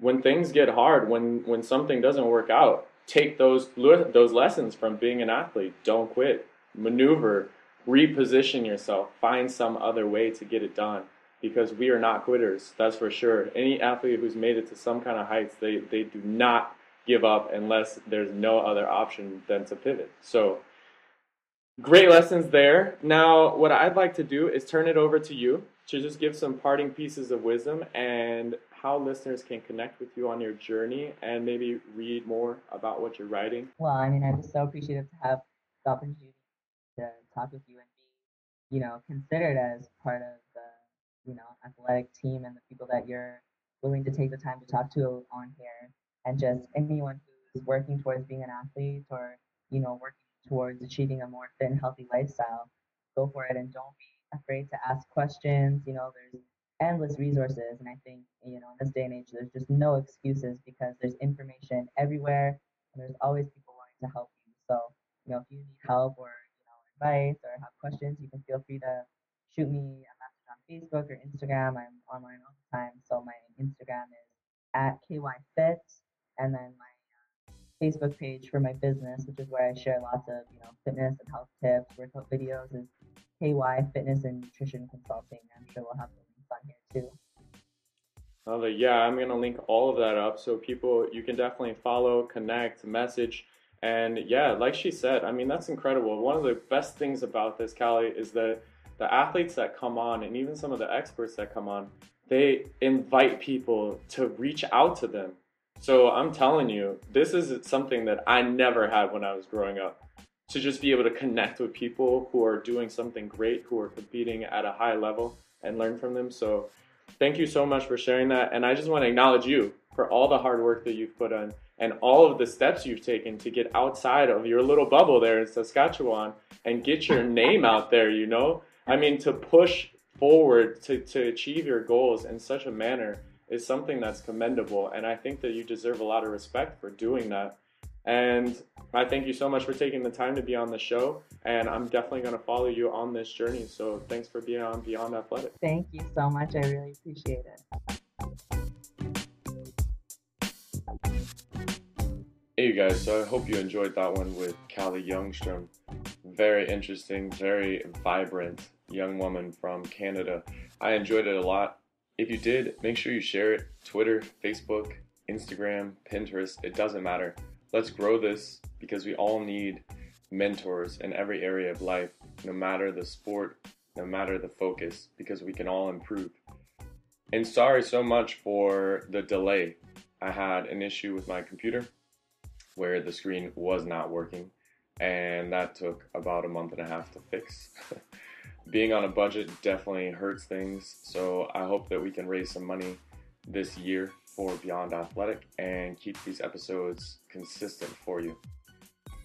When things get hard, when, when something doesn't work out, take those, those lessons from being an athlete. Don't quit. Maneuver, reposition yourself, find some other way to get it done because we are not quitters, that's for sure. Any athlete who's made it to some kind of heights, they, they do not give up unless there's no other option than to pivot. So, Great lessons there. Now, what I'd like to do is turn it over to you to just give some parting pieces of wisdom and how listeners can connect with you on your journey and maybe read more about what you're writing. Well, I mean, I'm just so appreciative to have the opportunity to talk with you and be, you know, considered as part of the, you know, athletic team and the people that you're willing to take the time to talk to on here and just anyone who's working towards being an athlete or, you know, working towards achieving a more fit and healthy lifestyle, go for it and don't be afraid to ask questions. You know, there's endless resources, and I think you know in this day and age, there's just no excuses because there's information everywhere, and there's always people wanting to help you. So you know, if you need help or you know advice or have questions, you can feel free to shoot me a message on Facebook or Instagram. I'm online all the time, so my Instagram is at kyfit, and then my uh, Facebook page for my business, which is where I share lots of you know fitness and health tips, workout videos, is KY Fitness and Nutrition Consulting. I'm sure we'll have the links here too. Love. Yeah, I'm gonna link all of that up so people you can definitely follow, connect, message, and yeah, like she said, I mean that's incredible. One of the best things about this, Callie, is that the athletes that come on and even some of the experts that come on, they invite people to reach out to them so I'm telling you, this is something that I never had when I was growing up. To just be able to connect with people who are doing something great, who are competing at a high level and learn from them. So thank you so much for sharing that. And I just want to acknowledge you for all the hard work that you've put on and all of the steps you've taken to get outside of your little bubble there in Saskatchewan and get your name out there, you know? I mean, to push forward to, to achieve your goals in such a manner is something that's commendable. And I think that you deserve a lot of respect for doing that. And I thank you so much for taking the time to be on the show. And I'm definitely going to follow you on this journey. So thanks for being on Beyond Athletic. Thank you so much. I really appreciate it. Hey, you guys. So I hope you enjoyed that one with Callie Youngstrom. Very interesting, very vibrant young woman from Canada. I enjoyed it a lot. If you did, make sure you share it. Twitter, Facebook, Instagram, Pinterest, it doesn't matter. Let's grow this because we all need mentors in every area of life, no matter the sport, no matter the focus, because we can all improve. And sorry so much for the delay. I had an issue with my computer where the screen was not working, and that took about a month and a half to fix. Being on a budget definitely hurts things, so I hope that we can raise some money this year for Beyond Athletic and keep these episodes consistent for you.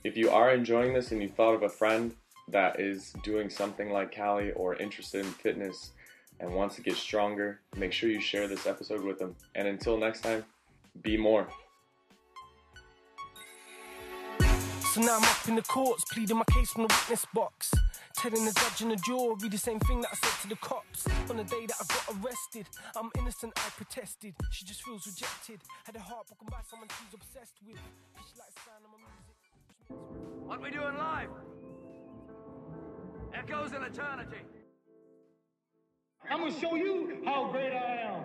If you are enjoying this and you thought of a friend that is doing something like Callie or interested in fitness and wants to get stronger, make sure you share this episode with them. And until next time, be more. So now I'm up in the courts, pleading my case from the witness box. Telling the judge and the jury the same thing that I said to the cops. On the day that I got arrested, I'm innocent, I protested. She just feels rejected. Had a heart broken by someone she's obsessed with. She likes the sound of my music. What we doing live? Echoes in eternity. I'm gonna show you how great I am.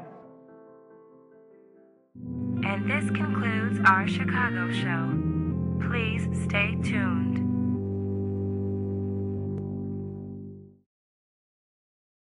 And this concludes our Chicago show. Please stay tuned.